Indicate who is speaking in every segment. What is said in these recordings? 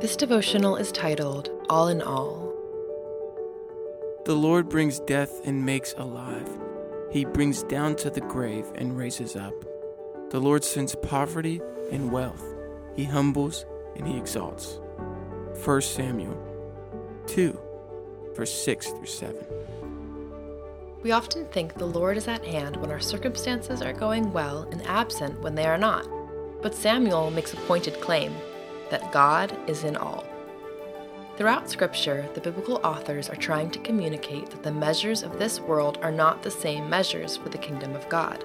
Speaker 1: This devotional is titled All in All.
Speaker 2: The Lord brings death and makes alive. He brings down to the grave and raises up. The Lord sends poverty and wealth. He humbles and he exalts. 1 Samuel 2, verse 6 through 7.
Speaker 1: We often think the Lord is at hand when our circumstances are going well and absent when they are not. But Samuel makes a pointed claim that God is in all. Throughout Scripture, the biblical authors are trying to communicate that the measures of this world are not the same measures for the kingdom of God.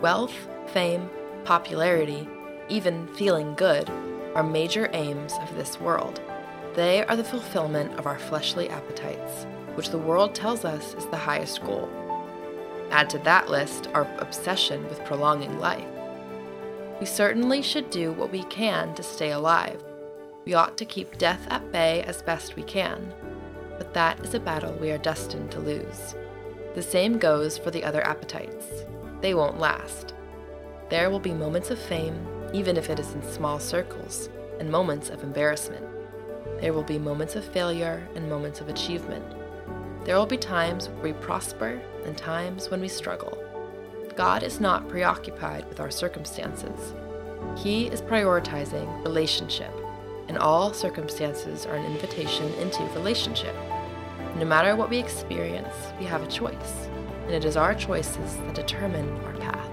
Speaker 1: Wealth, fame, popularity, even feeling good are major aims of this world. They are the fulfillment of our fleshly appetites, which the world tells us is the highest goal. Add to that list our obsession with prolonging life. We certainly should do what we can to stay alive. We ought to keep death at bay as best we can. But that is a battle we are destined to lose. The same goes for the other appetites. They won't last. There will be moments of fame, even if it is in small circles, and moments of embarrassment. There will be moments of failure and moments of achievement. There will be times where we prosper and times when we struggle. God is not preoccupied with our circumstances. He is prioritizing relationship, and all circumstances are an invitation into relationship. No matter what we experience, we have a choice, and it is our choices that determine our path.